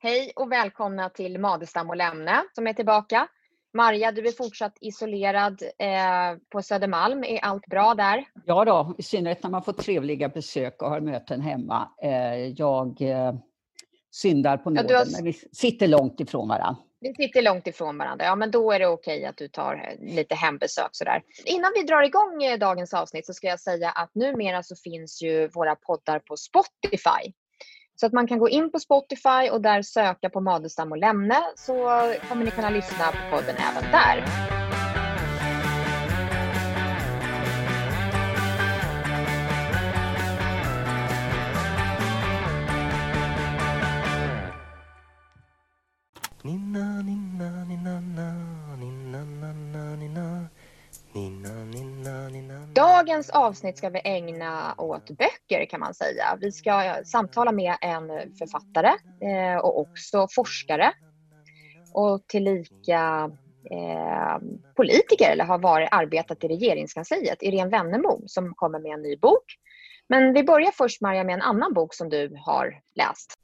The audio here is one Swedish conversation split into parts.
Hej och välkomna till Madestam och Lämne som är tillbaka. Marja, du är fortsatt isolerad eh, på Södermalm. Är allt bra där? Ja då, i synnerhet när man får trevliga besök och har möten hemma. Eh, jag eh, syndar på nåden, ja, har... men vi sitter långt ifrån varandra. Vi sitter långt ifrån varandra. Ja, men då är det okej att du tar eh, lite hembesök sådär. Innan vi drar igång eh, dagens avsnitt så ska jag säga att numera så finns ju våra poddar på Spotify. Så att man kan gå in på Spotify och där söka på Madestam och Lämne så kommer ni kunna lyssna på podden även där. Ninna, ninna, ninna, Dagens avsnitt ska vi ägna åt böcker kan man säga. Vi ska samtala med en författare eh, och också forskare och tillika eh, politiker eller har varit, arbetat i regeringskansliet, Irene Wennemo som kommer med en ny bok. Men vi börjar först Maria med en annan bok som du har läst.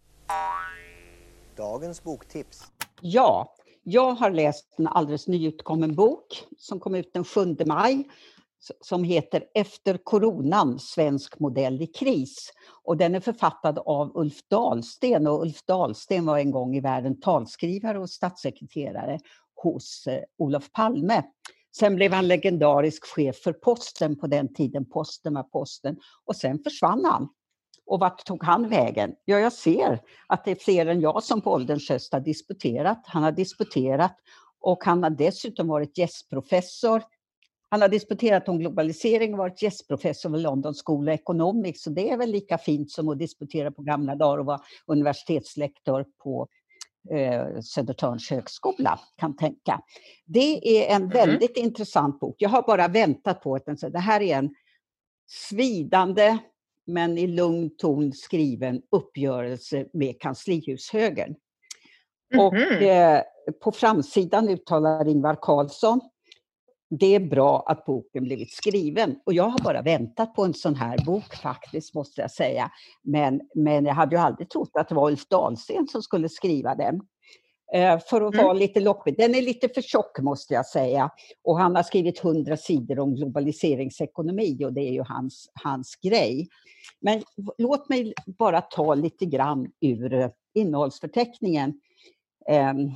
Dagens boktips. Ja, jag har läst en alldeles nyutkommen bok som kom ut den 7 maj som heter Efter coronan, svensk modell i kris. Och den är författad av Ulf Dahlsten och Ulf Dahlsten var en gång i världen talskrivare och statssekreterare hos eh, Olof Palme. Sen blev han legendarisk chef för posten på den tiden posten var posten och sen försvann han. Och vart tog han vägen? Ja, jag ser att det är fler än jag som på ålderns höst har disputerat. Han har disputerat och han har dessutom varit gästprofessor. Han har disputerat om globalisering och varit gästprofessor vid London School of Economics. Så det är väl lika fint som att disputera på gamla dagar och vara universitetslektor på eh, Södertörns högskola, kan tänka. Det är en mm. väldigt mm. intressant bok. Jag har bara väntat på att den, det här är en svidande men i lugn ton skriven uppgörelse med kanslihushögern. Mm -hmm. Och eh, på framsidan uttalar Ingvar Carlsson det är bra att boken blivit skriven. Och jag har bara väntat på en sån här bok faktiskt, måste jag säga. Men, men jag hade ju aldrig trott att det var Ulf Dahlsten som skulle skriva den. Eh, för att vara mm. lite loppig. Den är lite för tjock måste jag säga. Och han har skrivit hundra sidor om globaliseringsekonomi och det är ju hans, hans grej. Men låt mig bara ta lite grann ur eh, innehållsförteckningen. Ehm,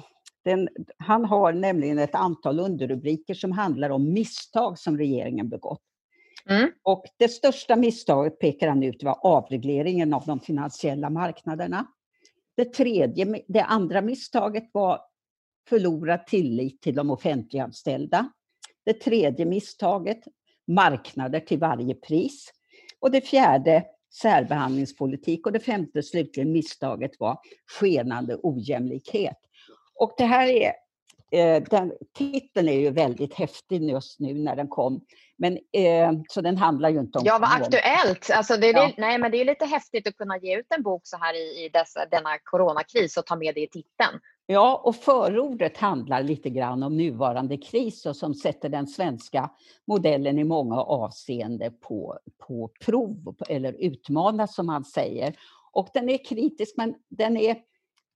den, han har nämligen ett antal underrubriker som handlar om misstag som regeringen begått. Mm. Och det största misstaget pekar han ut var avregleringen av de finansiella marknaderna. Det, tredje, det andra misstaget var förlorad tillit till de offentliganställda. Det tredje misstaget, marknader till varje pris. Och det fjärde, särbehandlingspolitik. Och det femte slutligen misstaget var skenande ojämlikhet. Och det här är Eh, den, titeln är ju väldigt häftig just nu när den kom. Men, eh, så den handlar ju inte om... Ja, vad aktuellt! Alltså det, ja. nej, men det är lite häftigt att kunna ge ut en bok så här i, i dessa, denna coronakris och ta med det i titeln. Ja, och förordet handlar lite grann om nuvarande kris och som sätter den svenska modellen i många avseenden på, på prov, eller utmanas som man säger. Och den är kritisk, men den är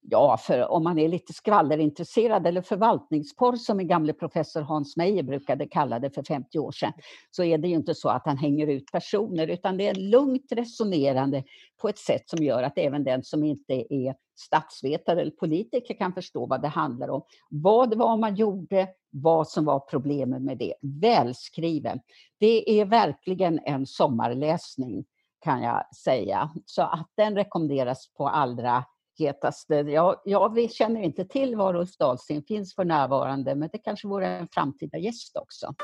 Ja, för om man är lite skvallerintresserad eller förvaltningsporr som min gamle professor Hans Meijer brukade kalla det för 50 år sedan, så är det ju inte så att han hänger ut personer utan det är lugnt resonerande på ett sätt som gör att även den som inte är statsvetare eller politiker kan förstå vad det handlar om. Vad det var man gjorde, vad som var problemet med det. Välskriven. Det är verkligen en sommarläsning kan jag säga. Så att den rekommenderas på allra hetaste. Jag, jag känner inte till var Ulf Dahlsten finns för närvarande, men det kanske vore en framtida gäst också.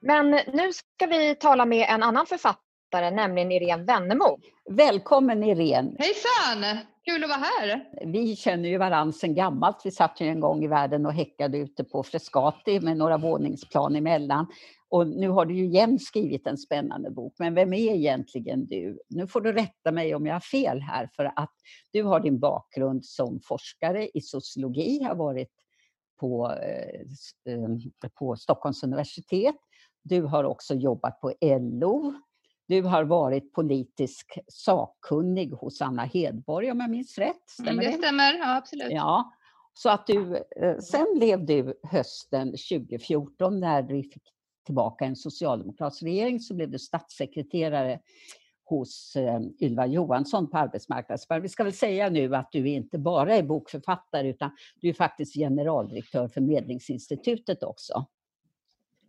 Men nu ska vi tala med en annan författare, nämligen Irene Wennemo. Välkommen Irene! Hejsan! Kul att vara här! Vi känner ju varandra sedan gammalt. Vi satt ju en gång i världen och häckade ute på Frescati med några våningsplan emellan. Och nu har du ju igen skrivit en spännande bok, men vem är egentligen du? Nu får du rätta mig om jag har fel här, för att du har din bakgrund som forskare i sociologi, har varit på, eh, eh, på Stockholms universitet. Du har också jobbat på LO Du har varit politisk sakkunnig hos Anna Hedborg om jag minns rätt. Stämmer mm, det, det stämmer, ja, absolut. Ja, så att du, eh, sen blev du hösten 2014 när vi fick tillbaka en socialdemokratisk regering så blev du statssekreterare hos eh, Ylva Johansson på Arbetsmarknadsdepartementet. Vi ska väl säga nu att du inte bara är bokförfattare utan du är faktiskt generaldirektör för Medlingsinstitutet också.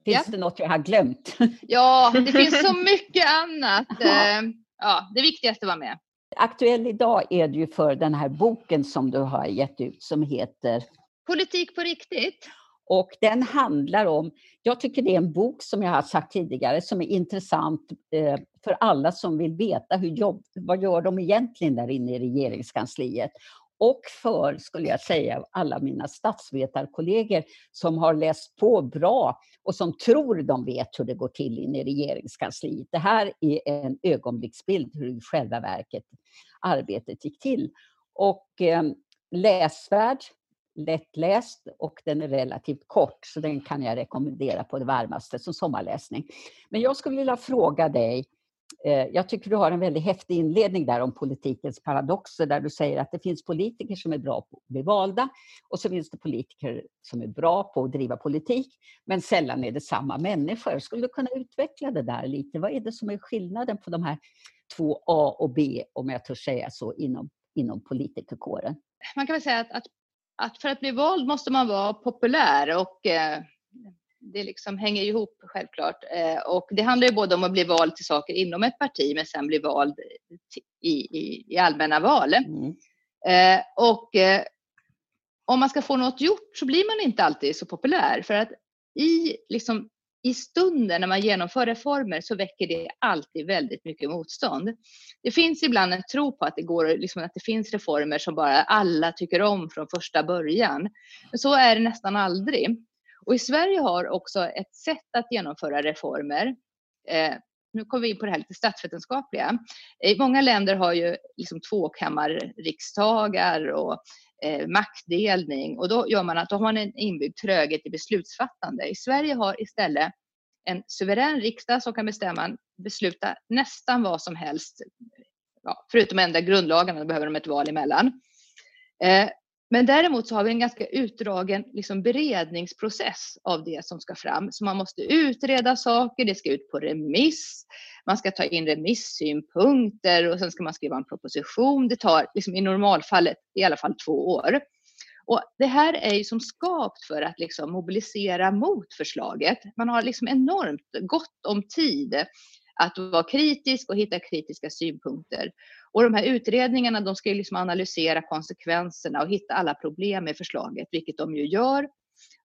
Finns ja. det något jag har glömt? Ja, det finns så mycket annat. Ja. Eh, ja, det viktigaste var med. Aktuell idag är du för den här boken som du har gett ut som heter Politik på riktigt. Och den handlar om, jag tycker det är en bok som jag har sagt tidigare som är intressant eh, för alla som vill veta hur jobb, vad gör de egentligen där inne i regeringskansliet. Och för, skulle jag säga, alla mina statsvetarkollegor som har läst på bra och som tror de vet hur det går till inne i regeringskansliet. Det här är en ögonblicksbild hur i själva verket arbetet gick till. Och eh, läsvärd, lättläst och den är relativt kort så den kan jag rekommendera på det varmaste som sommarläsning. Men jag skulle vilja fråga dig, Eh, jag tycker du har en väldigt häftig inledning där om politikens paradoxer där du säger att det finns politiker som är bra på att bli valda och så finns det politiker som är bra på att driva politik men sällan är det samma människor. Skulle du kunna utveckla det där lite? Vad är det som är skillnaden på de här två A och B, om jag törs säga så, inom, inom politikerkåren? Man kan väl säga att, att att för att bli vald måste man vara populär och eh, det liksom hänger ihop självklart. Eh, och det handlar ju både om att bli vald till saker inom ett parti men sen bli vald i, i, i allmänna val. Mm. Eh, och eh, om man ska få något gjort så blir man inte alltid så populär för att i liksom i stunden när man genomför reformer så väcker det alltid väldigt mycket motstånd. Det finns ibland en tro på att det, går, liksom att det finns reformer som bara alla tycker om från första början. Men så är det nästan aldrig. Och i Sverige har också ett sätt att genomföra reformer eh, nu kommer vi in på det här lite statsvetenskapliga. I många länder har ju liksom tvåkammarriksdagar och eh, maktdelning och då gör man att då har man en inbyggd tröghet i beslutsfattande. I Sverige har istället en suverän riksdag som kan bestämma, besluta nästan vad som helst, ja, förutom ändra grundlagarna, då behöver de ett val emellan. Eh, men däremot så har vi en ganska utdragen liksom, beredningsprocess av det som ska fram. Så man måste utreda saker, det ska ut på remiss, man ska ta in remissynpunkter och sen ska man skriva en proposition. Det tar liksom, i normalfallet i alla fall två år. Och det här är ju som skapt för att liksom mobilisera mot förslaget. Man har liksom enormt gott om tid att vara kritisk och hitta kritiska synpunkter. Och de här utredningarna de ska ju liksom analysera konsekvenserna och hitta alla problem med förslaget, vilket de ju gör.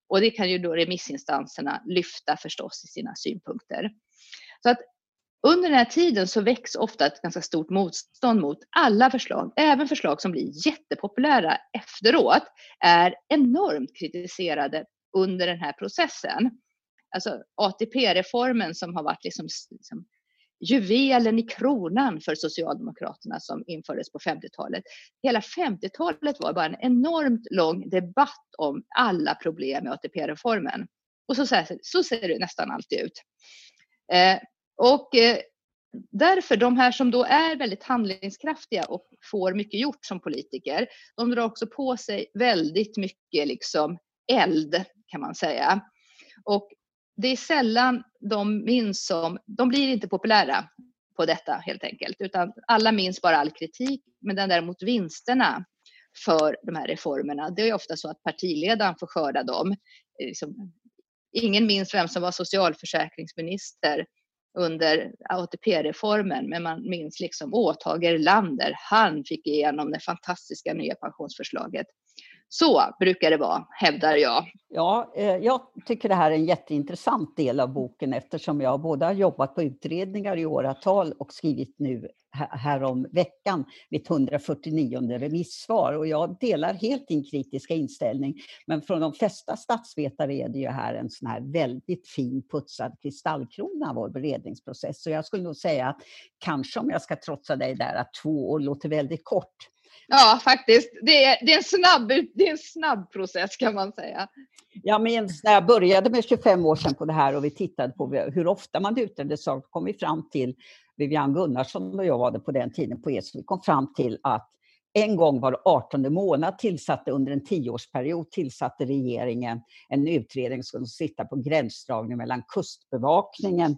Och det kan ju då remissinstanserna lyfta förstås i sina synpunkter. Så att under den här tiden så väcks ofta ett ganska stort motstånd mot alla förslag, även förslag som blir jättepopulära efteråt, är enormt kritiserade under den här processen. Alltså ATP-reformen som har varit liksom, liksom juvelen i kronan för Socialdemokraterna som infördes på 50-talet. Hela 50-talet var bara en enormt lång debatt om alla problem med ATP-reformen. Och så, så ser det nästan alltid ut. Eh, och eh, därför, de här som då är väldigt handlingskraftiga och får mycket gjort som politiker, de drar också på sig väldigt mycket liksom eld kan man säga. Och det är sällan de minns som, de blir inte populära på detta helt enkelt, utan alla minns bara all kritik, men den däremot vinsterna för de här reformerna, det är ofta så att partiledaren får skörda dem. Eh, liksom, ingen minns vem som var socialförsäkringsminister under ATP-reformen, men man minns liksom Åtage Erlander. Han fick igenom det fantastiska nya pensionsförslaget. Så brukar det vara, hävdar jag. Ja, eh, jag tycker det här är en jätteintressant del av boken eftersom jag både har jobbat på utredningar i åratal och skrivit nu härom veckan mitt 149 remissvar och jag delar helt din kritiska inställning. Men från de flesta statsvetare är det ju här en sån här väldigt fin putsad kristallkrona av vår beredningsprocess. Så jag skulle nog säga att kanske om jag ska trotsa dig där att två år låter väldigt kort. Ja, faktiskt. Det är, det, är en snabb, det är en snabb process kan man säga. Jag minns när jag började med 25 år sedan på det här och vi tittade på hur ofta man utredde saker kom vi fram till Vivian Gunnarsson och jag var det på den tiden på ESO, vi kom fram till att en gång var 18 månad tillsatte under en tioårsperiod tillsatte regeringen en utredning som skulle sitta på gränsdragning mellan Kustbevakningen,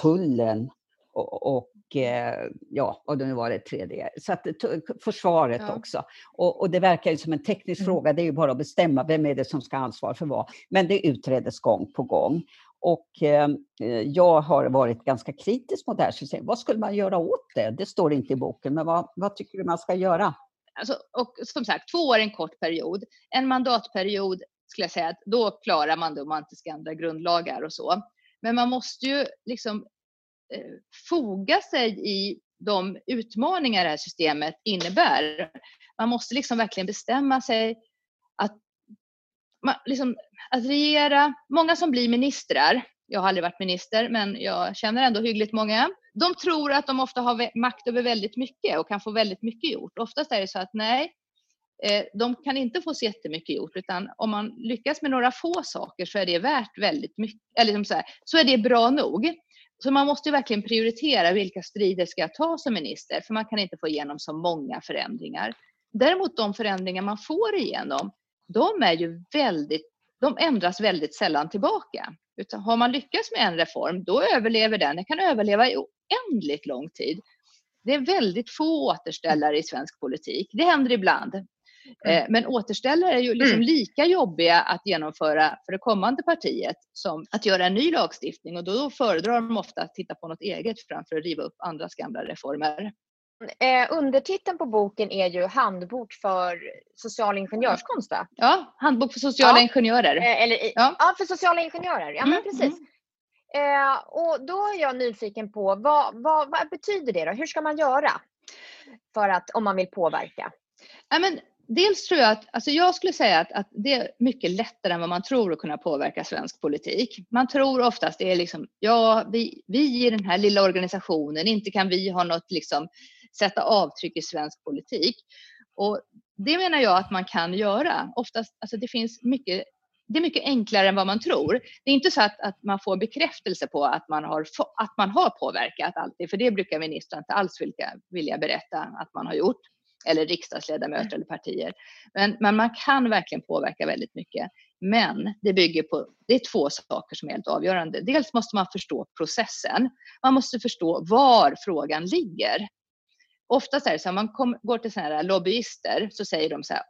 Tullen och, och eh, ja, och nu var det tredje, så att, försvaret ja. också. Och, och, det verkar ju som en teknisk mm. fråga, det är ju bara att bestämma vem är det som ska ha ansvar för vad. Men det utreddes gång på gång. Och eh, jag har varit ganska kritisk mot det här systemet. Vad skulle man göra åt det? Det står inte i boken, men vad, vad tycker du man ska göra? Alltså, och som sagt, två år är en kort period. En mandatperiod skulle jag säga att då klarar man det om man inte ska ändra grundlagar och så. Men man måste ju liksom Eh, foga sig i de utmaningar det här systemet innebär. Man måste liksom verkligen bestämma sig att, man, liksom, att regera. Många som blir ministrar, jag har aldrig varit minister men jag känner ändå hyggligt många, de tror att de ofta har makt över väldigt mycket och kan få väldigt mycket gjort. Oftast är det så att nej, eh, de kan inte få så jättemycket gjort utan om man lyckas med några få saker så är det värt väldigt mycket, eller liksom så, här, så är det bra nog. Så man måste verkligen prioritera vilka strider ska jag ta som minister för man kan inte få igenom så många förändringar. Däremot de förändringar man får igenom, de är ju väldigt, de ändras väldigt sällan tillbaka. Utan har man lyckats med en reform, då överlever den. Den kan överleva i oändligt lång tid. Det är väldigt få återställare i svensk politik. Det händer ibland. Mm. Eh, men återställare är ju liksom mm. lika jobbiga att genomföra för det kommande partiet som att göra en ny lagstiftning och då föredrar de ofta att titta på något eget framför att riva upp andras gamla reformer. Eh, undertiteln på boken är ju Handbok för social ingenjörskonst va? Ja, Handbok för sociala ja. ingenjörer. Eh, eller, ja. ja. för sociala ingenjörer. Ja, mm. men precis. Mm. Eh, och då är jag nyfiken på vad, vad, vad, betyder det då? Hur ska man göra för att, om man vill påverka? Ja, men dels tror jag att, alltså jag skulle säga att, att, det är mycket lättare än vad man tror att kunna påverka svensk politik. Man tror oftast det är liksom, ja, vi, vi i den här lilla organisationen, inte kan vi ha något liksom sätta avtryck i svensk politik. Och det menar jag att man kan göra. Oftast, alltså det finns mycket det är mycket enklare än vad man tror. Det är inte så att, att man får bekräftelse på att man, har, att man har påverkat alltid, för det brukar ministrar inte alls vilja, vilja berätta att man har gjort, eller riksdagsledamöter eller partier. Men, men man kan verkligen påverka väldigt mycket. Men det bygger på, det är två saker som är helt avgörande. Dels måste man förstå processen. Man måste förstå var frågan ligger. Oftast är det så att man kom, går till sådana här lobbyister så säger de så här,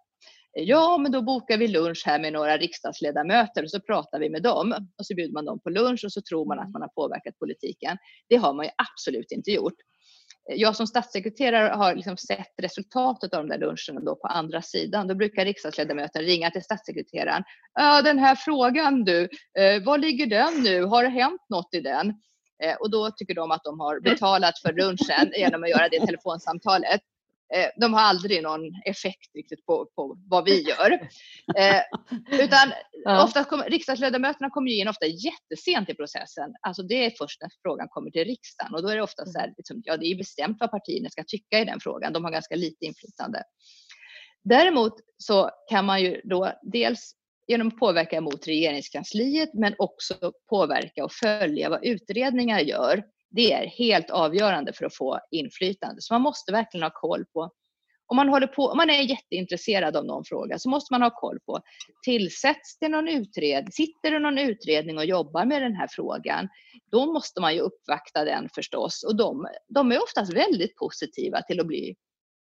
Ja, men då bokar vi lunch här med några riksdagsledamöter och så pratar vi med dem och så bjuder man dem på lunch och så tror man att man har påverkat politiken. Det har man ju absolut inte gjort. Jag som statssekreterare har liksom sett resultatet av de där luncherna då på andra sidan. Då brukar riksdagsledamöter ringa till statssekreteraren. Den här frågan du, eh, var ligger den nu? Har det hänt något i den? Eh, och då tycker de att de har betalat för lunchen genom att göra det telefonsamtalet. Eh, de har aldrig någon effekt riktigt på, på vad vi gör. Eh, utan ja. ofta kom, riksdagsledamöterna kommer in ofta jättesent i processen. Alltså det är först när frågan kommer till riksdagen och då är det ofta så här, liksom, ja det är bestämt vad partierna ska tycka i den frågan. De har ganska lite inflytande. Däremot så kan man ju då dels genom att påverka mot regeringskansliet men också påverka och följa vad utredningar gör det är helt avgörande för att få inflytande. Så man måste verkligen ha koll på om man, håller på, om man är jätteintresserad av någon fråga så måste man ha koll på, tillsätts det någon utredning, sitter det någon utredning och jobbar med den här frågan, då måste man ju uppvakta den förstås. Och de, de är oftast väldigt positiva till att bli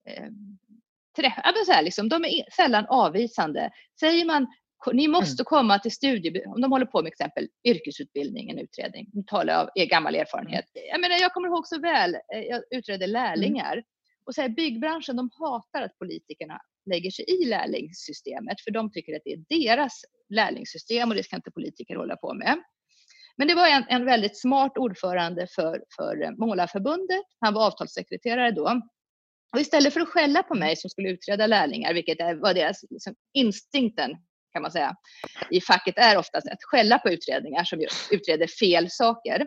eh, träffade. Liksom, de är sällan avvisande. Säger man ni mm. måste komma till studie, om de håller på med exempel yrkesutbildning, en utredning, nu talar jag av gammal erfarenhet. Mm. Jag menar, jag kommer ihåg så väl, eh, jag utredde mm. lärlingar och så här, byggbranschen, de hatar att politikerna lägger sig i lärlingssystemet, för de tycker att det är deras lärlingssystem och det ska inte politiker hålla på med. Men det var en, en väldigt smart ordförande för, för Målarförbundet. Han var avtalssekreterare då. Och istället för att skälla på mig som skulle utreda lärlingar, vilket var deras liksom, instinkten kan man säga, i facket är oftast att skälla på utredningar som utreder fel saker.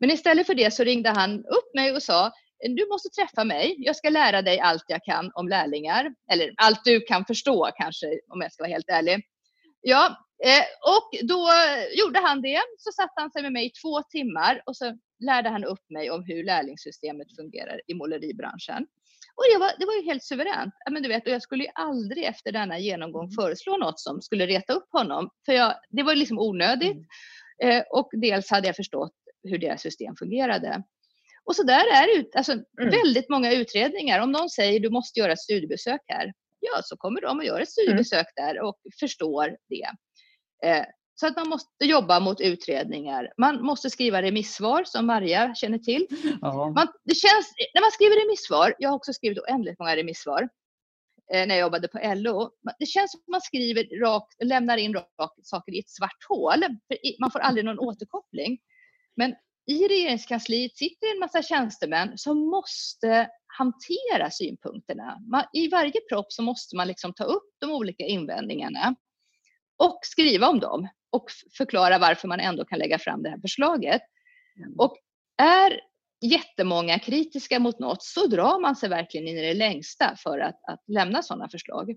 Men istället för det så ringde han upp mig och sa du måste träffa mig. Jag ska lära dig allt jag kan om lärlingar. Eller allt du kan förstå kanske, om jag ska vara helt ärlig. Ja, eh, och då gjorde han det. Så satte han sig med mig i två timmar och så lärde han upp mig om hur lärlingssystemet fungerar i måleribranschen. Och det var, det var ju helt suveränt. Men du vet, och jag skulle ju aldrig efter denna genomgång mm. föreslå något som skulle reta upp honom. För jag, det var liksom onödigt. Mm. Eh, och dels hade jag förstått hur deras system fungerade. Och så där är det alltså, mm. väldigt många utredningar. Om någon säger du måste göra ett studiebesök här, ja så kommer de att göra ett mm. studiebesök mm. där och förstår det. Eh, så att man måste jobba mot utredningar. Man måste skriva remissvar som Maria känner till. Ja. Man, det känns, när man skriver remissvar, jag har också skrivit oändligt många remissvar eh, när jag jobbade på LO. Det känns som att man skriver rakt, lämnar in rakt saker i ett svart hål. man får aldrig någon återkoppling. Men i regeringskansliet sitter en massa tjänstemän som måste hantera synpunkterna. Man, I varje propp så måste man liksom ta upp de olika invändningarna och skriva om dem och förklara varför man ändå kan lägga fram det här förslaget. Mm. Och är jättemånga kritiska mot något så drar man sig verkligen in i det längsta för att, att lämna sådana förslag.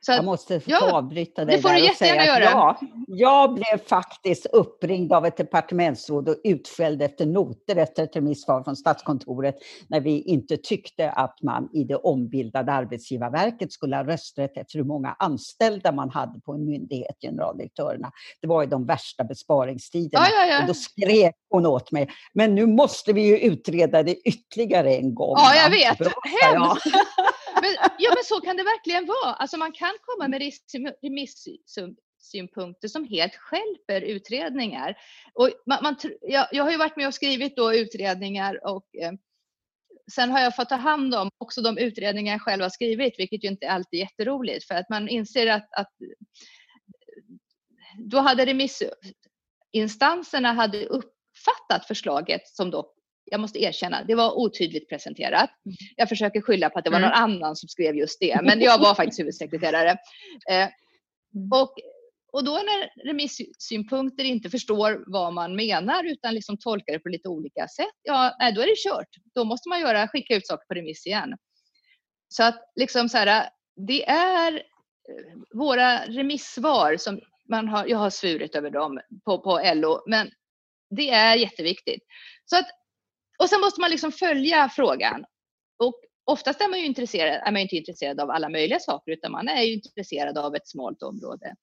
Så jag måste få ja, avbryta dig det får där du och säga göra. att ja, jag blev faktiskt uppringd av ett departementsråd och utskälld efter noter efter ett remissvar från Statskontoret när vi inte tyckte att man i det ombildade Arbetsgivarverket skulle ha rösträtt efter hur många anställda man hade på en myndighet, generaldirektörerna. Det var ju de värsta besparingstiderna. Ja, ja, och då skrek hon åt mig, men nu måste vi ju utreda det ytterligare en gång. Ja, jag vet. Hemskt! Men, ja, men så kan det verkligen vara. Alltså man kan komma med remissynpunkter som helt skälper utredningar. Och man, man, jag, jag har ju varit med och skrivit då utredningar och eh, sen har jag fått ta hand om också de utredningar jag själv har skrivit, vilket ju inte alltid är jätteroligt för att man inser att, att eh, då hade remissinstanserna hade uppfattat förslaget som då jag måste erkänna, det var otydligt presenterat. Mm. Jag försöker skylla på att det var någon mm. annan som skrev just det, men jag var faktiskt huvudsekreterare. Eh, mm. och, och då när remissynpunkter inte förstår vad man menar utan liksom tolkar det på lite olika sätt, ja, nej, då är det kört. Då måste man göra, skicka ut saker på remiss igen. Så att liksom så här, det är eh, våra remissvar som man har, jag har svurit över dem på, på LO, men det är jätteviktigt. Så att och sen måste man liksom följa frågan. Och oftast är man ju intresserad, är man inte intresserad av alla möjliga saker utan man är ju intresserad av ett smalt område.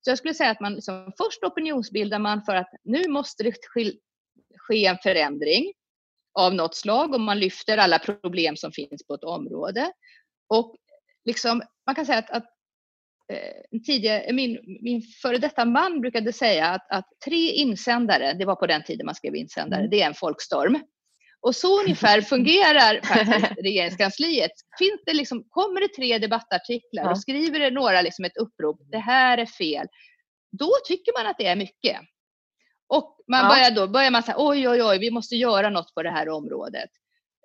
Så jag skulle säga att man liksom, först opinionsbildar man för att nu måste det ske en förändring av något slag och man lyfter alla problem som finns på ett område. Och liksom, man kan säga att, att eh, tidigare, min, min före detta man brukade säga att, att, tre insändare, det var på den tiden man skrev insändare, mm. det är en folkstorm. Och så ungefär fungerar faktiskt regeringskansliet. Finns det liksom, kommer det tre debattartiklar och skriver det några liksom ett upprop, det här är fel, då tycker man att det är mycket. Och man ja. börjar då börjar man säga oj, oj, oj, vi måste göra något på det här området.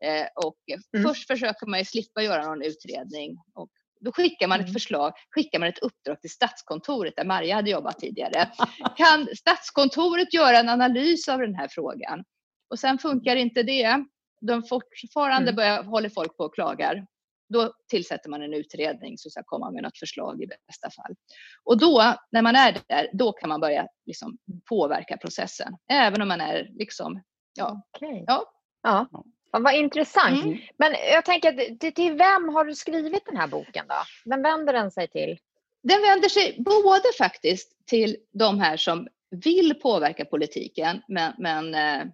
Eh, och mm. först försöker man ju slippa göra någon utredning och då skickar man ett mm. förslag, skickar man ett uppdrag till Statskontoret där Maria hade jobbat tidigare. Kan Statskontoret göra en analys av den här frågan? Och sen funkar inte det, de fortfarande mm. börjar, håller folk på och klagar, då tillsätter man en utredning som ska komma med något förslag i bästa fall. Och då, när man är där, då kan man börja liksom påverka processen. Även om man är liksom, ja. Okay. ja. ja. Vad intressant. Mm. Men jag tänker, till vem har du skrivit den här boken då? Vem vänder den sig till? Den vänder sig både faktiskt till de här som vill påverka politiken men, men eh,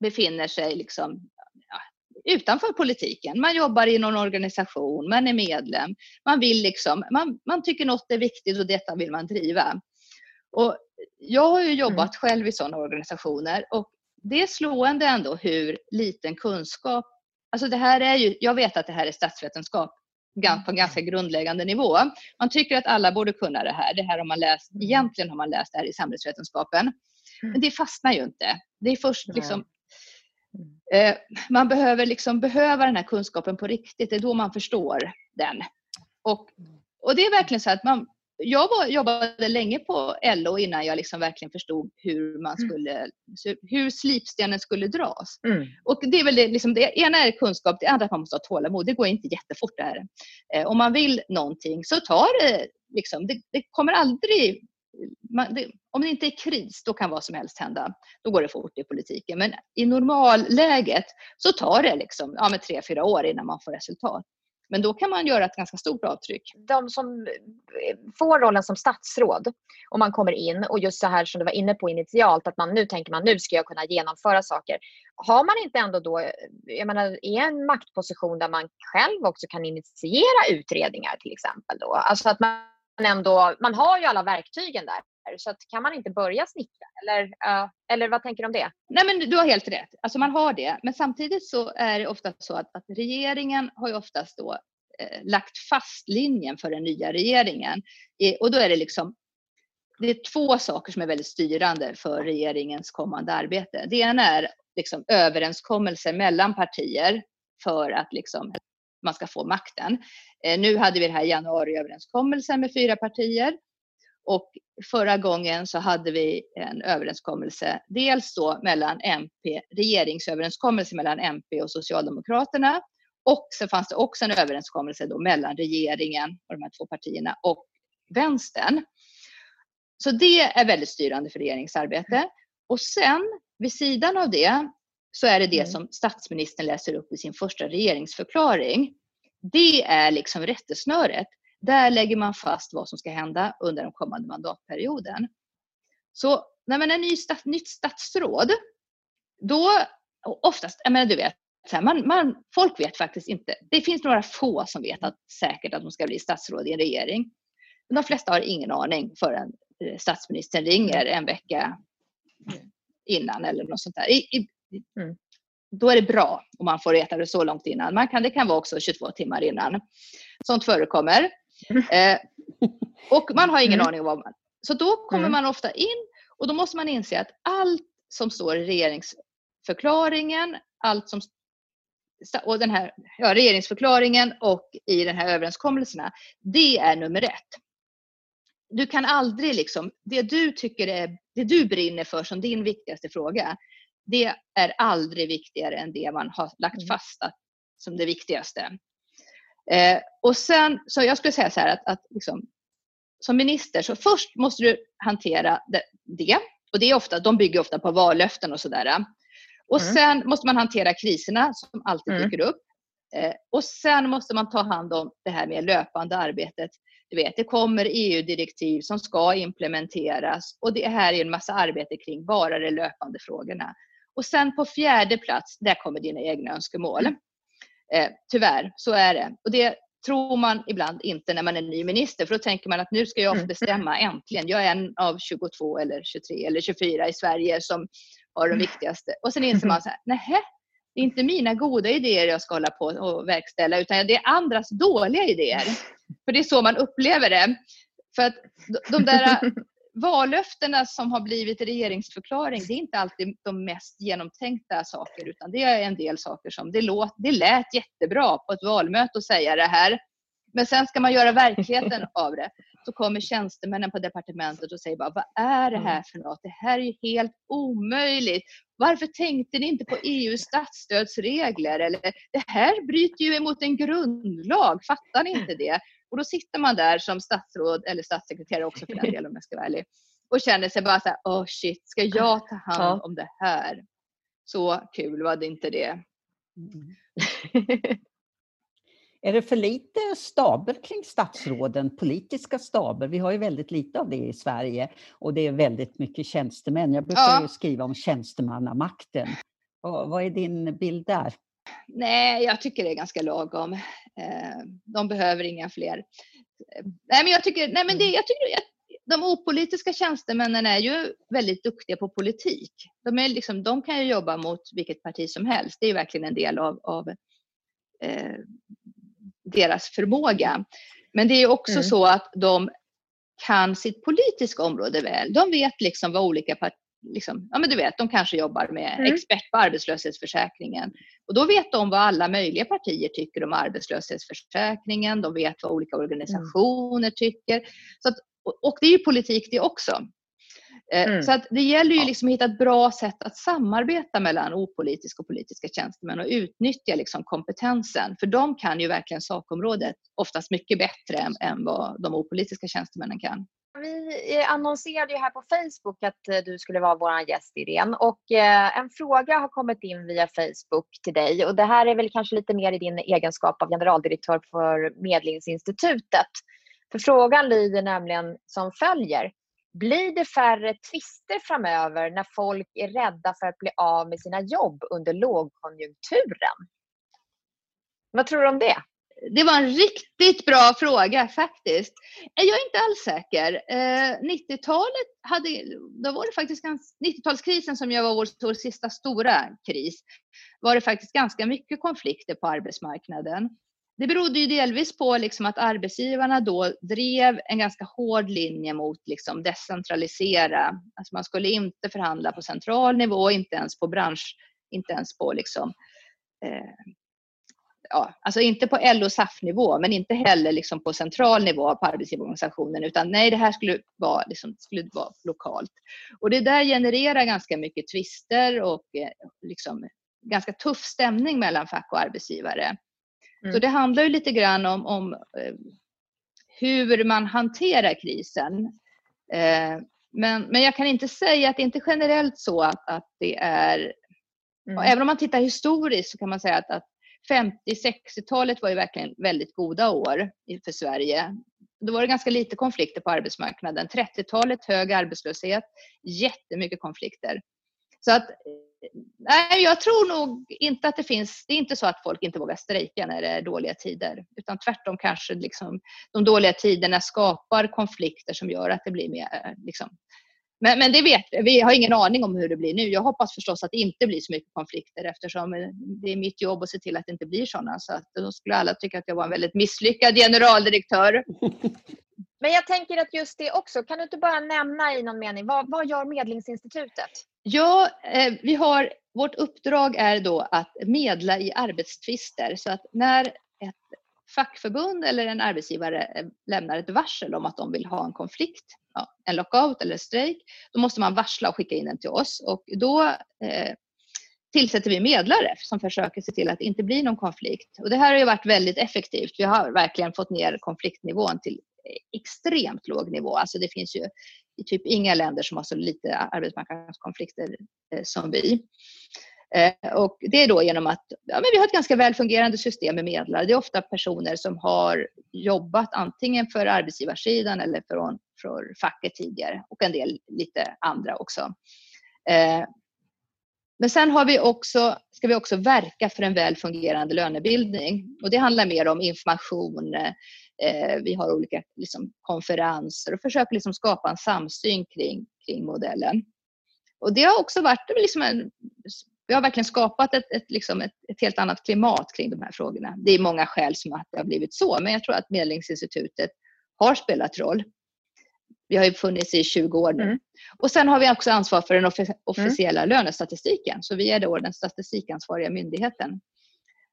befinner sig liksom, ja, utanför politiken. Man jobbar i någon organisation, man är medlem. Man, vill liksom, man, man tycker något är viktigt och detta vill man driva. Och jag har ju jobbat mm. själv i sådana organisationer och det är slående ändå hur liten kunskap, alltså det här är ju, jag vet att det här är statsvetenskap på en ganska grundläggande nivå. Man tycker att alla borde kunna det här. Det här har man läst, mm. egentligen har man läst det här i samhällsvetenskapen. Men mm. det fastnar ju inte. Det är först liksom man behöver liksom behöva den här kunskapen på riktigt. Det är då man förstår den. Och, och det är verkligen så att man, jag var, jobbade länge på LO innan jag liksom verkligen förstod hur, man mm. skulle, hur slipstenen skulle dras. Mm. Och det, är väl det, liksom, det ena är kunskap, det andra är att man måste ha tålamod. Det går inte jättefort det här. Eh, om man vill någonting så tar det, liksom, det, det kommer aldrig man, det, om det inte är kris, då kan vad som helst hända. Då går det fort i politiken. Men i normalläget så tar det liksom, ja, med tre, fyra år innan man får resultat. Men då kan man göra ett ganska stort avtryck. De som eh, får rollen som statsråd och man kommer in och just så här som du var inne på initialt att man nu tänker man nu ska jag kunna genomföra saker. Har man inte ändå då, jag menar i en maktposition där man själv också kan initiera utredningar till exempel då. Alltså att man ändå, man har ju alla verktygen där. Så att kan man inte börja snickra? Eller, uh, eller vad tänker du om det? Nej men du har helt rätt. Alltså man har det. Men samtidigt så är det ofta så att, att regeringen har ju oftast då eh, lagt fast linjen för den nya regeringen. Eh, och då är det liksom det är två saker som är väldigt styrande för regeringens kommande arbete. Det ena är liksom överenskommelser mellan partier för att liksom man ska få makten. Eh, nu hade vi den här januariöverenskommelsen med fyra partier och förra gången så hade vi en överenskommelse, dels då mellan MP, regeringsöverenskommelse mellan MP och Socialdemokraterna. Och så fanns det också en överenskommelse då mellan regeringen och de här två partierna och vänstern. Så det är väldigt styrande för regeringsarbete. Och sen vid sidan av det så är det det mm. som statsministern läser upp i sin första regeringsförklaring. Det är liksom rättesnöret. Där lägger man fast vad som ska hända under den kommande mandatperioden. Så när man är ny stat, nytt statsråd, då oftast, jag menar du vet, man, man, folk vet faktiskt inte. Det finns några få som vet att, säkert att de ska bli statsråd i en regering. Men de flesta har ingen aning förrän eh, statsministern ringer en vecka innan eller något sånt där. I, i, mm. Då är det bra om man får veta det så långt innan. Man kan, det kan vara också 22 timmar innan. Sånt förekommer. Eh, och man har ingen mm. aning om vad man... Så då kommer mm. man ofta in och då måste man inse att allt som står i regeringsförklaringen, allt som och den här ja, regeringsförklaringen och i den här överenskommelserna, det är nummer ett. Du kan aldrig liksom, det du tycker är, det du brinner för som din viktigaste fråga, det är aldrig viktigare än det man har lagt mm. fast som det viktigaste. Eh, och sen, så jag skulle säga så här att, att liksom, som minister så först måste du hantera det, det, och det är ofta, de bygger ofta på vallöften och sådär. Och mm. sen måste man hantera kriserna som alltid mm. dyker upp. Eh, och sen måste man ta hand om det här med löpande arbetet. Du vet, det kommer EU-direktiv som ska implementeras och det här är en massa arbete kring bara de löpande frågorna. Och sen på fjärde plats, där kommer dina egna önskemål. Mm. Eh, tyvärr, så är det. Och det tror man ibland inte när man är ny minister, för då tänker man att nu ska jag få mm. bestämma äntligen. Jag är en av 22 eller 23 eller 24 i Sverige som har de mm. viktigaste. Och sen inser man så här, nähä, det är inte mina goda idéer jag ska hålla på och verkställa, utan det är andras dåliga idéer. För det är så man upplever det. För att de där vallöftena som har blivit regeringsförklaring, det är inte alltid de mest genomtänkta saker, utan det är en del saker som det, låt, det lät jättebra på ett valmöte att säga det här. Men sen ska man göra verkligheten av det. Så kommer tjänstemännen på departementet och säger bara, vad är det här mm. för något? Det här är ju helt omöjligt. Varför tänkte ni inte på EUs statsstödsregler? Eller, det här bryter ju emot en grundlag, fattar ni inte det? Och då sitter man där som statsråd, eller statssekreterare också för den delen om jag ska vara ärlig, och känner sig bara så här, oh shit, ska jag ta hand om det här? Så kul var det inte det. Mm. Är det för lite staber kring statsråden, politiska staber? Vi har ju väldigt lite av det i Sverige och det är väldigt mycket tjänstemän. Jag brukar ja. ju skriva om tjänstemannamakten. vad är din bild där? Nej, jag tycker det är ganska lagom. Eh, de behöver inga fler. Nej, men jag tycker, nej, men det, jag tycker att de opolitiska tjänstemännen är ju väldigt duktiga på politik. De, är liksom, de kan ju jobba mot vilket parti som helst. Det är verkligen en del av, av eh, deras förmåga. Men det är också mm. så att de kan sitt politiska område väl. De vet liksom vad olika partier Liksom, ja men du vet, de kanske jobbar med mm. expert på arbetslöshetsförsäkringen. Och då vet de vad alla möjliga partier tycker om arbetslöshetsförsäkringen. De vet vad olika organisationer mm. tycker. Så att, och det är ju politik det också. Eh, mm. Så att det gäller ju liksom att hitta ett bra sätt att samarbeta mellan opolitiska och politiska tjänstemän och utnyttja liksom kompetensen. För de kan ju verkligen sakområdet oftast mycket bättre än, än vad de opolitiska tjänstemännen kan. Vi eh, annonserade ju här på Facebook att eh, du skulle vara vår gäst Irene och eh, en fråga har kommit in via Facebook till dig och det här är väl kanske lite mer i din egenskap av generaldirektör för Medlingsinstitutet. För frågan lyder nämligen som följer. Blir det färre tvister framöver när folk är rädda för att bli av med sina jobb under lågkonjunkturen? Vad tror du om det? Det var en riktigt bra fråga faktiskt. Jag är inte alls säker. Eh, 90-talet hade, då var det faktiskt 90-talskrisen som jag var vår, vår sista stora kris, var det faktiskt ganska mycket konflikter på arbetsmarknaden. Det berodde ju delvis på liksom att arbetsgivarna då drev en ganska hård linje mot liksom decentralisera. Alltså man skulle inte förhandla på central nivå, inte ens på bransch, inte ens på liksom, eh, ja, alltså inte på LO-SAF-nivå, men inte heller liksom på central nivå på arbetsgivarorganisationen, utan nej, det här skulle vara, liksom, skulle vara lokalt. Och det där genererar ganska mycket tvister och eh, liksom, ganska tuff stämning mellan fack och arbetsgivare. Mm. Så det handlar ju lite grann om, om eh, hur man hanterar krisen. Eh, men, men jag kan inte säga att det inte generellt så att, att det är Mm. även om man tittar historiskt så kan man säga att, att 50-60-talet var ju verkligen väldigt goda år för Sverige. Då var det ganska lite konflikter på arbetsmarknaden. 30-talet hög arbetslöshet, jättemycket konflikter. Så att, nej, jag tror nog inte att det finns, det är inte så att folk inte vågar strejka när det är dåliga tider. Utan tvärtom kanske liksom, de dåliga tiderna skapar konflikter som gör att det blir mer eh, liksom, men, men det vet vi. Vi har ingen aning om hur det blir nu. Jag hoppas förstås att det inte blir så mycket konflikter eftersom det är mitt jobb att se till att det inte blir sådana. Så att då skulle alla tycka att jag var en väldigt misslyckad generaldirektör. Men jag tänker att just det också, kan du inte bara nämna i någon mening, vad, vad gör Medlingsinstitutet? Ja, eh, vi har, vårt uppdrag är då att medla i arbetstvister. Så att när fackförbund eller en arbetsgivare eh, lämnar ett varsel om att de vill ha en konflikt, ja, en lockout eller strejk, då måste man varsla och skicka in den till oss och då eh, tillsätter vi medlare som försöker se till att det inte blir någon konflikt. Och det här har ju varit väldigt effektivt. Vi har verkligen fått ner konfliktnivån till eh, extremt låg nivå. Alltså det finns ju typ inga länder som har så lite arbetsmarknadskonflikter eh, som vi. Eh, och det är då genom att ja, men vi har ett ganska väl fungerande system med medlare. Det är ofta personer som har jobbat antingen för arbetsgivarsidan eller för, för facket tidigare och en del lite andra också. Eh, men sen har vi också, ska vi också verka för en väl fungerande lönebildning och det handlar mer om information. Eh, vi har olika liksom, konferenser och försöker liksom skapa en samsyn kring, kring modellen. Och det har också varit liksom en vi har verkligen skapat ett, ett, liksom ett, ett, helt annat klimat kring de här frågorna. Det är många skäl som att det har blivit så, men jag tror att Medlingsinstitutet har spelat roll. Vi har ju funnits i 20 år nu. Mm. Och sen har vi också ansvar för den offi officiella mm. lönestatistiken, så vi är då den statistikansvariga myndigheten.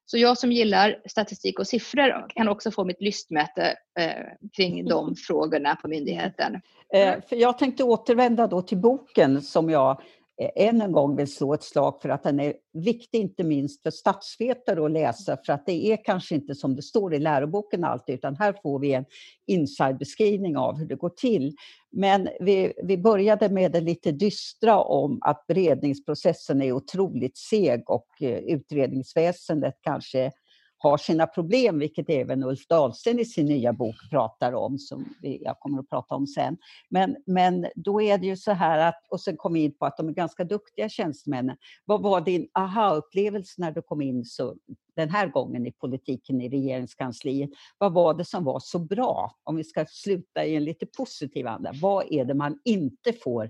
Så jag som gillar statistik och siffror kan också få mitt lystmäte eh, kring de frågorna på myndigheten. Eh, för jag tänkte återvända då till boken som jag Eh, än en gång vill slå ett slag för att den är viktig, inte minst för statsvetare att läsa, för att det är kanske inte som det står i läroboken alltid, utan här får vi en insidebeskrivning av hur det går till. Men vi, vi började med det lite dystra om att beredningsprocessen är otroligt seg och eh, utredningsväsendet kanske har sina problem, vilket även Ulf Dahlsten i sin nya bok pratar om, som jag kommer att prata om sen. Men, men då är det ju så här att, och sen kom vi in på att de är ganska duktiga tjänstemännen. Vad var din aha-upplevelse när du kom in så, den här gången i politiken i regeringskansliet? Vad var det som var så bra? Om vi ska sluta i en lite positiv anda, vad är det man inte får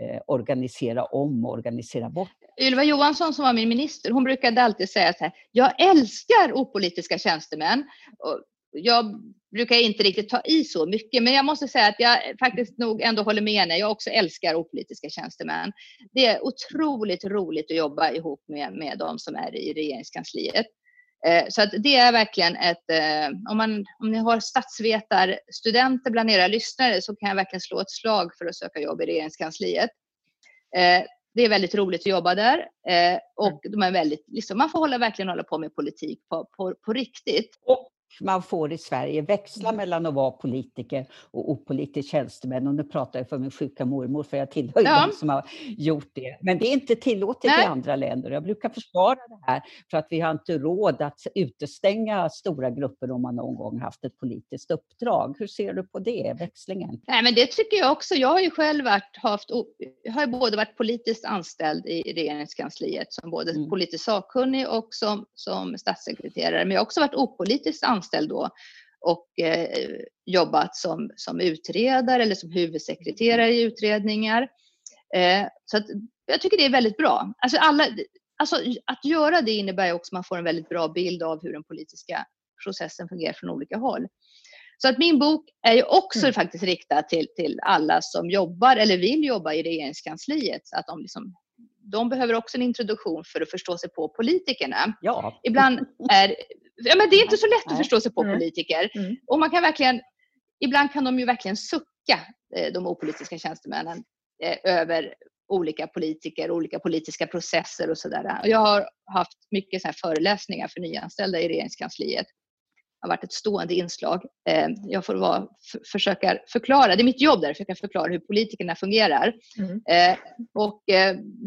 eh, organisera om och organisera bort? Ylva Johansson som var min minister, hon brukade alltid säga så här, jag älskar opolitiska tjänstemän. jag brukar inte riktigt ta i så mycket, men jag måste säga att jag faktiskt nog ändå håller med henne. Jag också älskar opolitiska tjänstemän. Det är otroligt roligt att jobba ihop med, med de som är i regeringskansliet. Eh, så att det är verkligen ett, eh, om, man, om ni har statsvetarstudenter bland era lyssnare så kan jag verkligen slå ett slag för att söka jobb i regeringskansliet. Eh, det är väldigt roligt att jobba där eh, och mm. de är väldigt, liksom, man får hålla, verkligen hålla på med politik på, på, på riktigt. Och man får i Sverige växla Mm. mellan att vara politiker och opolitisk tjänsteman. Och nu pratar jag för min sjuka mormor, för jag tillhör Ja. de som har gjort det. Men det är inte tillåtet Nej. i andra länder. Jag brukar försvara det här, för att vi har inte råd att utestänga stora grupper om man någon gång haft ett politiskt uppdrag. Hur ser du på det, växlingen? Nej, men det tycker jag också. Jag har ju själv varit, haft, har både varit politiskt anställd i regeringskansliet som både Mm. politisk sakkunnig och som, som statssekreterare. Men jag har också varit opolitiskt anställd då och eh, jobbat som, som utredare eller som huvudsekreterare i utredningar. Eh, så att, jag tycker det är väldigt bra. Alltså alla, alltså att göra det innebär också att man får en väldigt bra bild av hur den politiska processen fungerar från olika håll. Så att min bok är ju också Mm. faktiskt riktad till, till alla som jobbar eller vill jobba i regeringskansliet. Att de, liksom, de behöver också en introduktion för att förstå sig på politikerna. Ja, Ibland är ja, men det är inte så lätt att förstå sig på politiker. Mm. Och man kan verkligen, ibland kan de ju verkligen sucka, eh, de opolitiska tjänstemännen, eh, över olika politiker, olika politiska processer och sådär. Och jag har haft mycket så här föreläsningar för nyanställda i regeringskansliet. Det har varit ett stående inslag. Eh, Jag får vara, försöka förklara, det är mitt jobb där, att försöka förklara hur politikerna fungerar. Mm. Och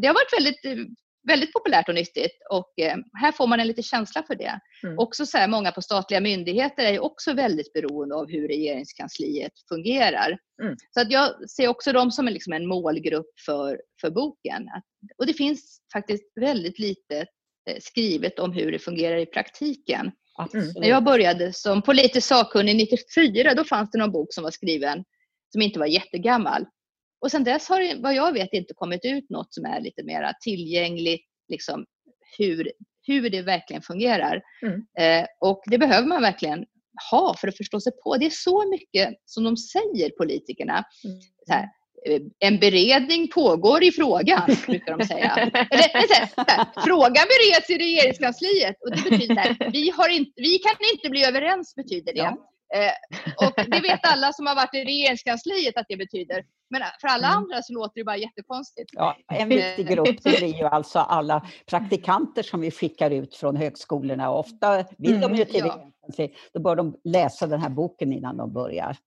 det har varit väldigt, väldigt populärt och nyttigt och eh, här får man en liten känsla för det. Mm. Också så här, många på statliga myndigheter är ju också väldigt beroende av hur regeringskansliet fungerar. Mm. Så att jag ser också dem som en, liksom en målgrupp för, för boken. Att, och det finns faktiskt väldigt lite eh, skrivet om hur det fungerar i praktiken. absolut. När jag började som politisk sakkunnig 94, då fanns det någon bok som var skriven som inte var jättegammal. Och sen dess har det, vad jag vet, inte kommit ut något som är lite mer tillgängligt, liksom hur, hur det verkligen fungerar. Mm. Eh, och det behöver man verkligen ha för att förstå sig på. Det är så mycket som de säger, politikerna. Mm. Här, eh, en beredning pågår i frågan, brukar de säga. Eller, så här, så här, frågan bereds i regeringskansliet och det betyder att vi, har inte, vi kan inte bli överens, betyder det. Ja. Eh, och det vet alla som har varit i regeringskansliet att det betyder. Men för alla Mm. andra så låter det bara jättekonstigt. Ja, en viktig grupp det blir ju alltså alla praktikanter som vi skickar ut från högskolorna. Ofta vill de ju till Mm, ja. Då bör de läsa den här boken innan de börjar.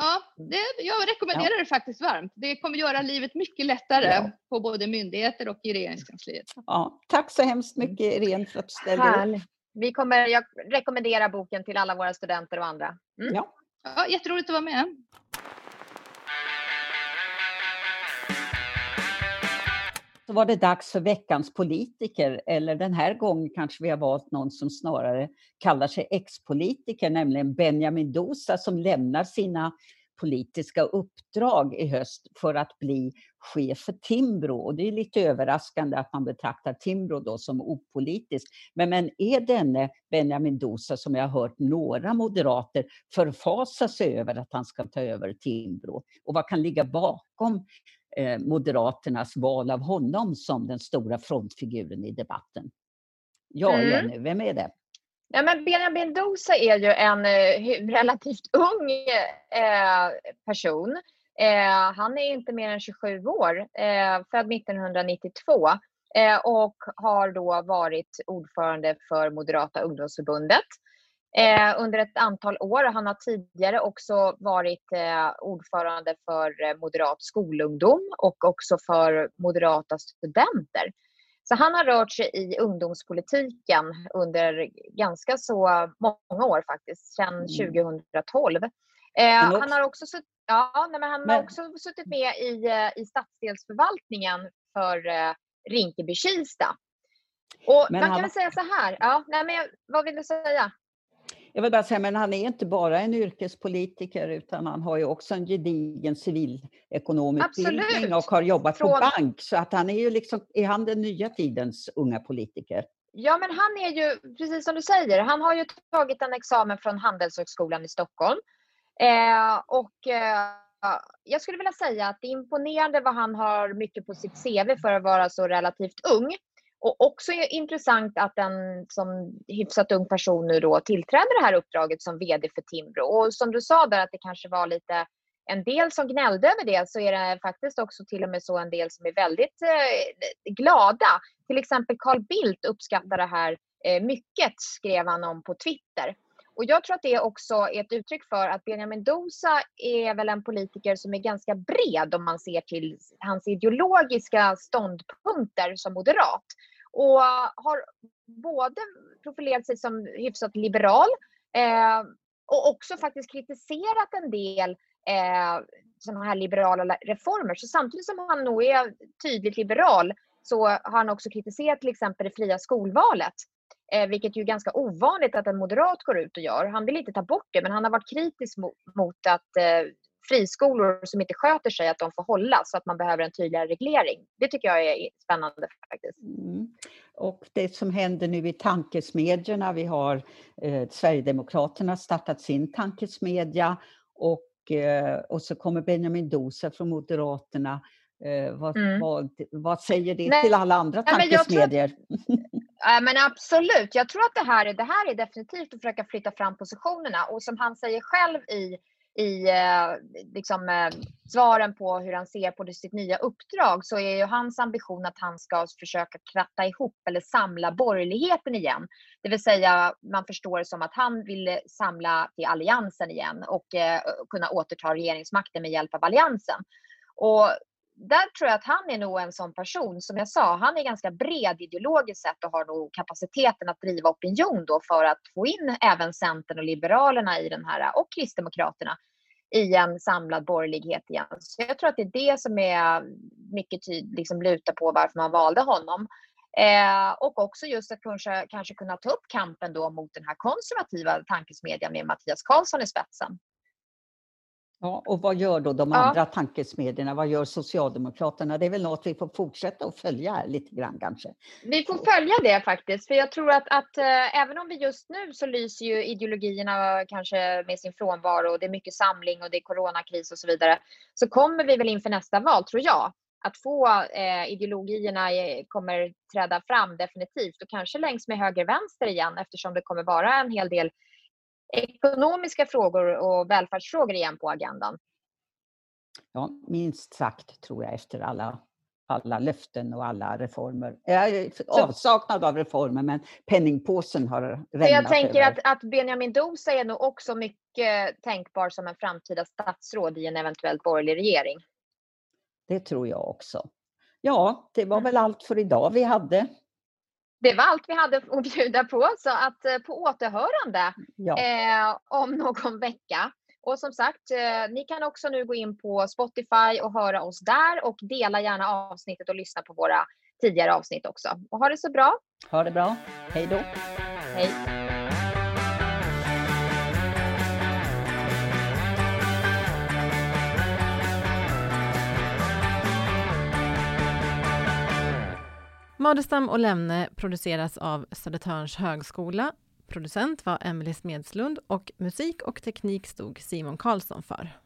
Ja, det, jag rekommenderar det faktiskt varmt. Det kommer göra livet mycket lättare Ja. på både myndigheter och i regeringskansliet. Ja, tack så hemskt mycket Irene för att du ställde upp. Vi kommer, jag rekommenderar boken till alla våra studenter och andra. Mm. Ja. Ja, jätteroligt att vara med. Så var det dags för veckans politiker, eller den här gången kanske vi har valt någon som snarare kallar sig ex-politiker, nämligen Benjamin Dosa som lämnar sina politiska uppdrag i höst för att bli chef för Timbro. Och det är lite överraskande att man betraktar Timbro då som opolitisk. Men, men är denne Benjamin Dosa, som jag har hört några moderater förfasa sig över att han ska ta över Timbro? Och vad kan ligga bakom Moderaternas val av honom som den stora frontfiguren i debatten? Ja, Mm. Jenny, vem är det? Ja, men Benjamin Dosa är ju en eh, relativt ung eh, person. Eh, han är inte mer än 27 år, eh, född 1992 eh, och har då varit ordförande för Moderata ungdomsförbundet eh, under ett antal år. Han har tidigare också varit eh, ordförande för eh, Moderat skolungdom och också för Moderata studenter. Så han har rört sig i ungdomspolitiken under ganska så många år faktiskt, sedan Mm. 2012. Eh, Men han har också, sutt, ja, men han har också suttit med i, eh, i stadsdelsförvaltningen för eh, Rinkeby-Kista. Och man han- kan väl säga så här, ja, nej, men vad vill du säga? Jag vill bara säga, men han är inte bara en yrkespolitiker utan han har ju också en gedigen civilekonomutbildning och har jobbat på Från- bank. Så att han är ju liksom, är han den nya tidens unga politiker? Ja, men han är ju, precis som du säger, han har ju tagit en examen från Handelshögskolan i Stockholm. Eh, och eh, jag skulle vilja säga att det är imponerande vad han har mycket på sitt CV för att vara så relativt ung. Och också är intressant att en som hyfsat ung person nu då tillträder det här uppdraget som VD för Timbro. Och som du sa där att det kanske var lite en del som gnällde över det så är det faktiskt också till och med så en del som är väldigt eh, glada. Till exempel Carl Bildt uppskattar det här eh, mycket, skrev han om på Twitter. Och jag tror att det också är ett uttryck för att Benjamin Dosa är väl en politiker som är ganska bred om man ser till hans ideologiska ståndpunkter som moderat. Och har både profilerat sig som hyfsat liberal eh, och också faktiskt kritiserat en del eh, sådana här liberala reformer. Så samtidigt som han nog är tydligt liberal så har han också kritiserat till exempel det fria skolvalet. Eh, vilket ju är ganska ovanligt att en moderat går ut och gör. Han vill inte ta bort det, men han har varit kritisk mot, mot att eh, friskolor som inte sköter sig, att de får hålla så att man behöver en tydligare reglering. Det tycker jag är spännande faktiskt. Mm. Och det som händer nu i tankesmedjorna, vi har eh, Sverigedemokraterna startat sin tankesmedja och, eh, och så kommer Benjamin Dosa från Moderaterna Eh, vad, mm. vad, vad, säger det Nej. till alla andra tankesmedier? Ja, men absolut. Jag tror att det här, är, det här är definitivt att försöka flytta fram positionerna. Och som han säger själv i, i eh, liksom, eh, svaren på hur han ser på sitt nya uppdrag så är ju hans ambition att han ska försöka kratta ihop eller samla borgerligheten igen. Det vill säga, man förstår det som att han vill samla till alliansen igen och eh, kunna återta regeringsmakten med hjälp av alliansen. Och där tror jag att han är nog en sån person, som jag sa, han är ganska bred ideologiskt sett och har nog kapaciteten att driva opinion då för att få in även Centern och Liberalerna i den här, och Kristdemokraterna i en samlad borgerlighet igen. Så jag tror att det är det som är mycket tydligt, liksom lutar på varför man valde honom. Eh, och också just att kanske, kanske kunna ta upp kampen då mot den här konservativa tankesmedjan med Mattias Karlsson i spetsen. Ja, och vad gör då de andra ja. tankesmedjorna? Vad gör Socialdemokraterna? Det är väl något vi får fortsätta att följa här lite grann kanske. Vi får följa det faktiskt, för jag tror att, att äh, även om vi just nu så lyser ju ideologierna kanske med sin frånvaro och det är mycket samling och det är coronakris och så vidare, så kommer vi väl inför nästa val, tror jag, att få eh, ideologierna kommer träda fram definitivt och kanske längs med höger-vänster igen eftersom det kommer vara en hel del ekonomiska frågor och välfärdsfrågor igen på agendan. Ja, minst sagt tror jag efter alla, alla löften och alla reformer. avsaknad av reformer, men penningpåsen har rämnat Jag tänker att, att Benjamin Dosa är nog också mycket tänkbar som en framtida statsråd i en eventuellt borgerlig regering. Det tror jag också. Ja, det var mm. väl allt för idag vi hade det var allt vi hade att bjuda på, så att eh, på återhörande ja. eh, om någon vecka. Och som sagt, eh, ni kan också nu gå in på Spotify och höra oss där och dela gärna avsnittet och lyssna på våra tidigare avsnitt också. Och ha det så bra! Ha det bra! Hej då! Hej! Madestam och Lemne produceras av Södertörns högskola. Producent var Emelie Smedslund och musik och teknik stod Simon Karlsson för.